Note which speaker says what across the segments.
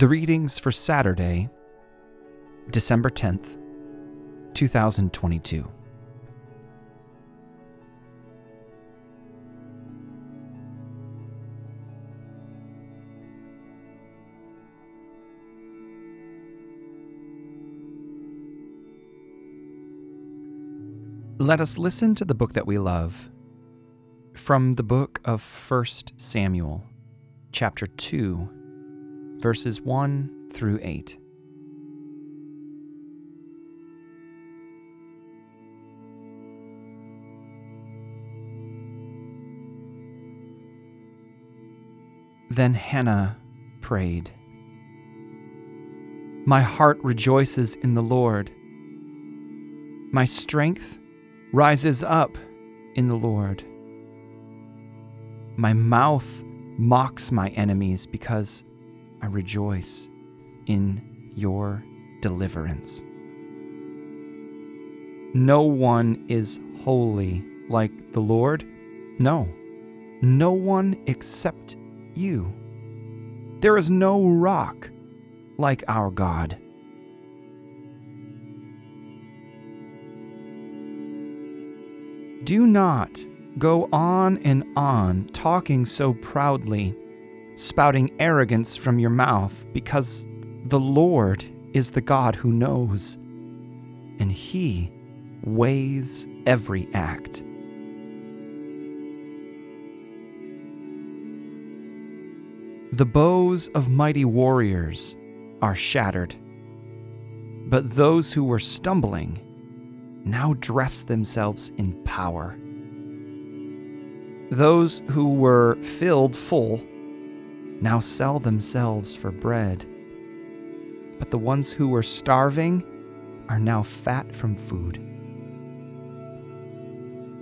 Speaker 1: The readings for Saturday, December 10th, 2022. Let us listen to the book that we love from the book of 1 Samuel, chapter 2 verses 1 through 8. Then Hannah prayed, My heart rejoices in the Lord. My strength rises up in the Lord. My mouth mocks my enemies because I rejoice in your deliverance. No one is holy like the Lord. No, no one except you. There is no rock like our God. Do not go on and on talking so proudly spouting arrogance from your mouth, because the Lord is the God who knows, and He weighs every act. The bows of mighty warriors are shattered, but those who were stumbling now dress themselves in power. Those who were filled full now sell themselves for bread. But the ones who were starving are now fat from food.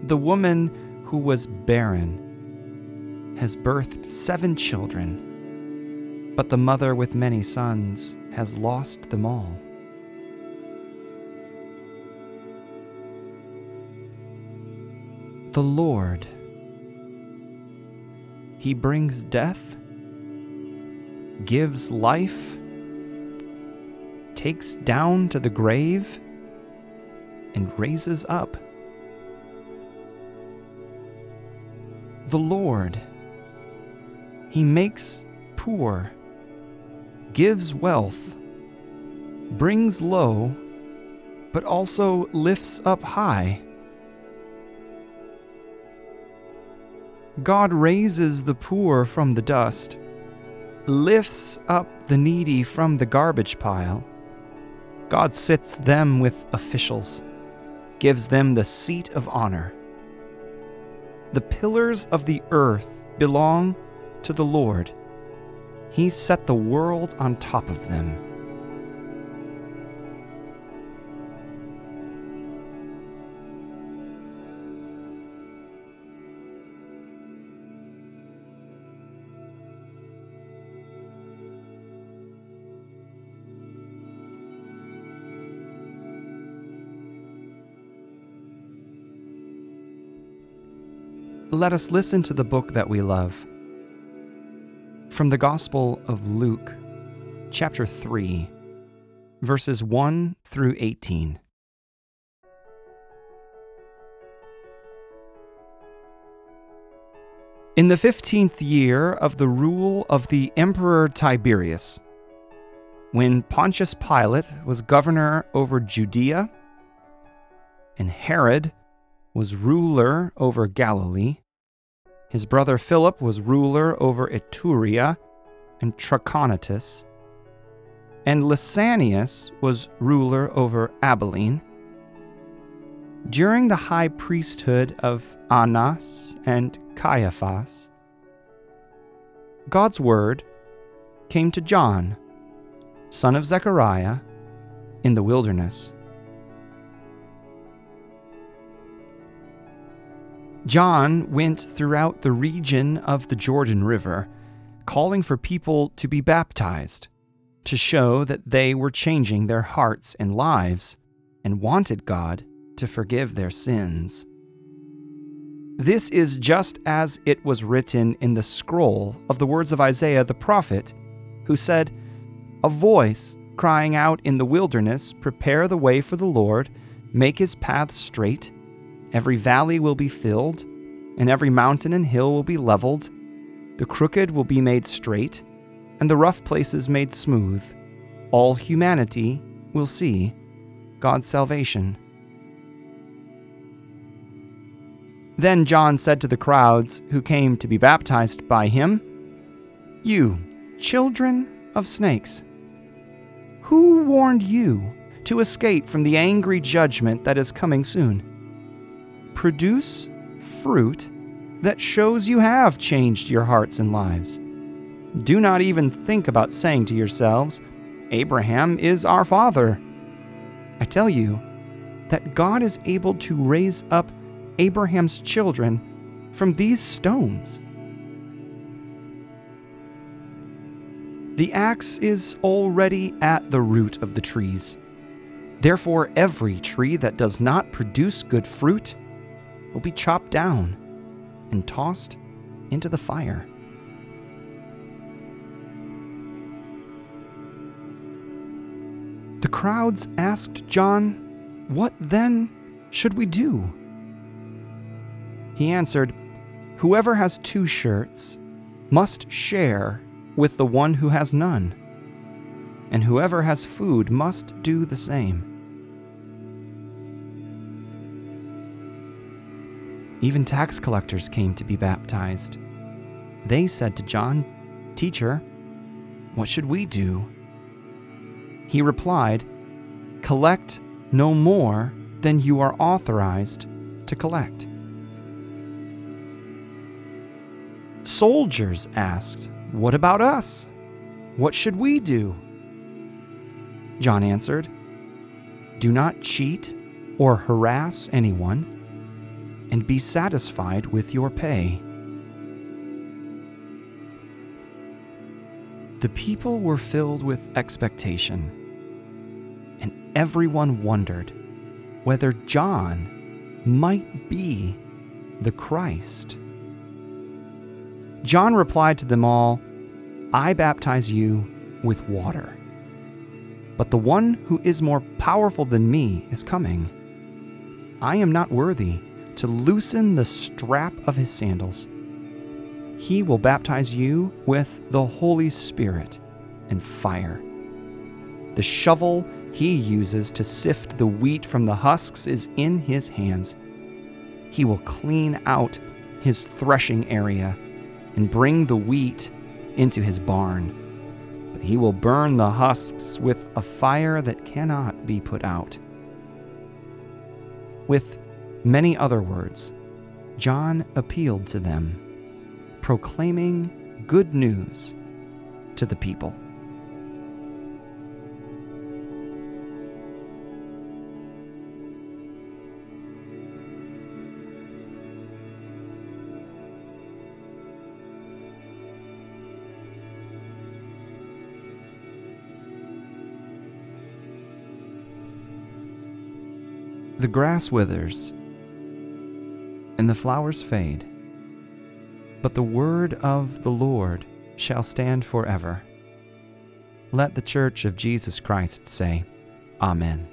Speaker 1: The woman who was barren has birthed seven children, but the mother with many sons has lost them all. The Lord, He brings death gives life, takes down to the grave, and raises up. The Lord, He makes poor, gives wealth, brings low, but also lifts up high. God raises the poor from the dust lifts up the needy from the garbage pile. God sits them with officials, gives them the seat of honor. The pillars of the earth belong to the Lord. He set the world on top of them. Let us listen to the book that we love. From the Gospel of Luke, chapter 3, verses 1 through 18. In the fifteenth year of the rule of the Emperor Tiberius, when Pontius Pilate was governor over Judea, and Herod was ruler over Galilee. His brother Philip was ruler over Iturea and Trachonitis. And Lysanias was ruler over Abilene. During the high priesthood of Annas and Caiaphas, God's word came to John, son of Zechariah, in the wilderness. John went throughout the region of the Jordan River, calling for people to be baptized, to show that they were changing their hearts and lives and wanted God to forgive their sins. This is just as it was written in the scroll of the words of Isaiah the prophet, who said, a voice crying out in the wilderness, Prepare the way for the Lord, make his paths straight. Every valley will be filled, and every mountain and hill will be leveled. The crooked will be made straight, and the rough places made smooth. All humanity will see God's salvation. Then John said to the crowds who came to be baptized by him, You, children of snakes, who warned you to escape from the angry judgment that is coming soon? Produce fruit that shows you have changed your hearts and lives. Do not even think about saying to yourselves, Abraham is our father. I tell you that God is able to raise up Abraham's children from these stones. The axe is already at the root of the trees. Therefore, every tree that does not produce good fruit will be chopped down and tossed into the fire. The crowds asked John, What then should we do? He answered, Whoever has two shirts must share with the one who has none, and whoever has food must do the same. Even tax collectors came to be baptized. They said to John, Teacher, what should we do? He replied, Collect no more than you are authorized to collect. Soldiers asked, What about us? What should we do? John answered, Do not cheat or harass anyone, and be satisfied with your pay. The people were filled with expectation, and everyone wondered whether John might be the Christ. John replied to them all, I baptize you with water. But the one who is more powerful than me is coming. I am not worthy to loosen the strap of his sandals. He will baptize you with the Holy Spirit and fire. The shovel he uses to sift the wheat from the husks is in his hands. He will clean out his threshing area and bring the wheat into his barn. But he will burn the husks with a fire that cannot be put out. With many other words, John appealed to them, proclaiming good news to the people. The grass withers, and the flowers fade, but the word of the Lord shall stand forever. Let the church of Jesus Christ say, Amen.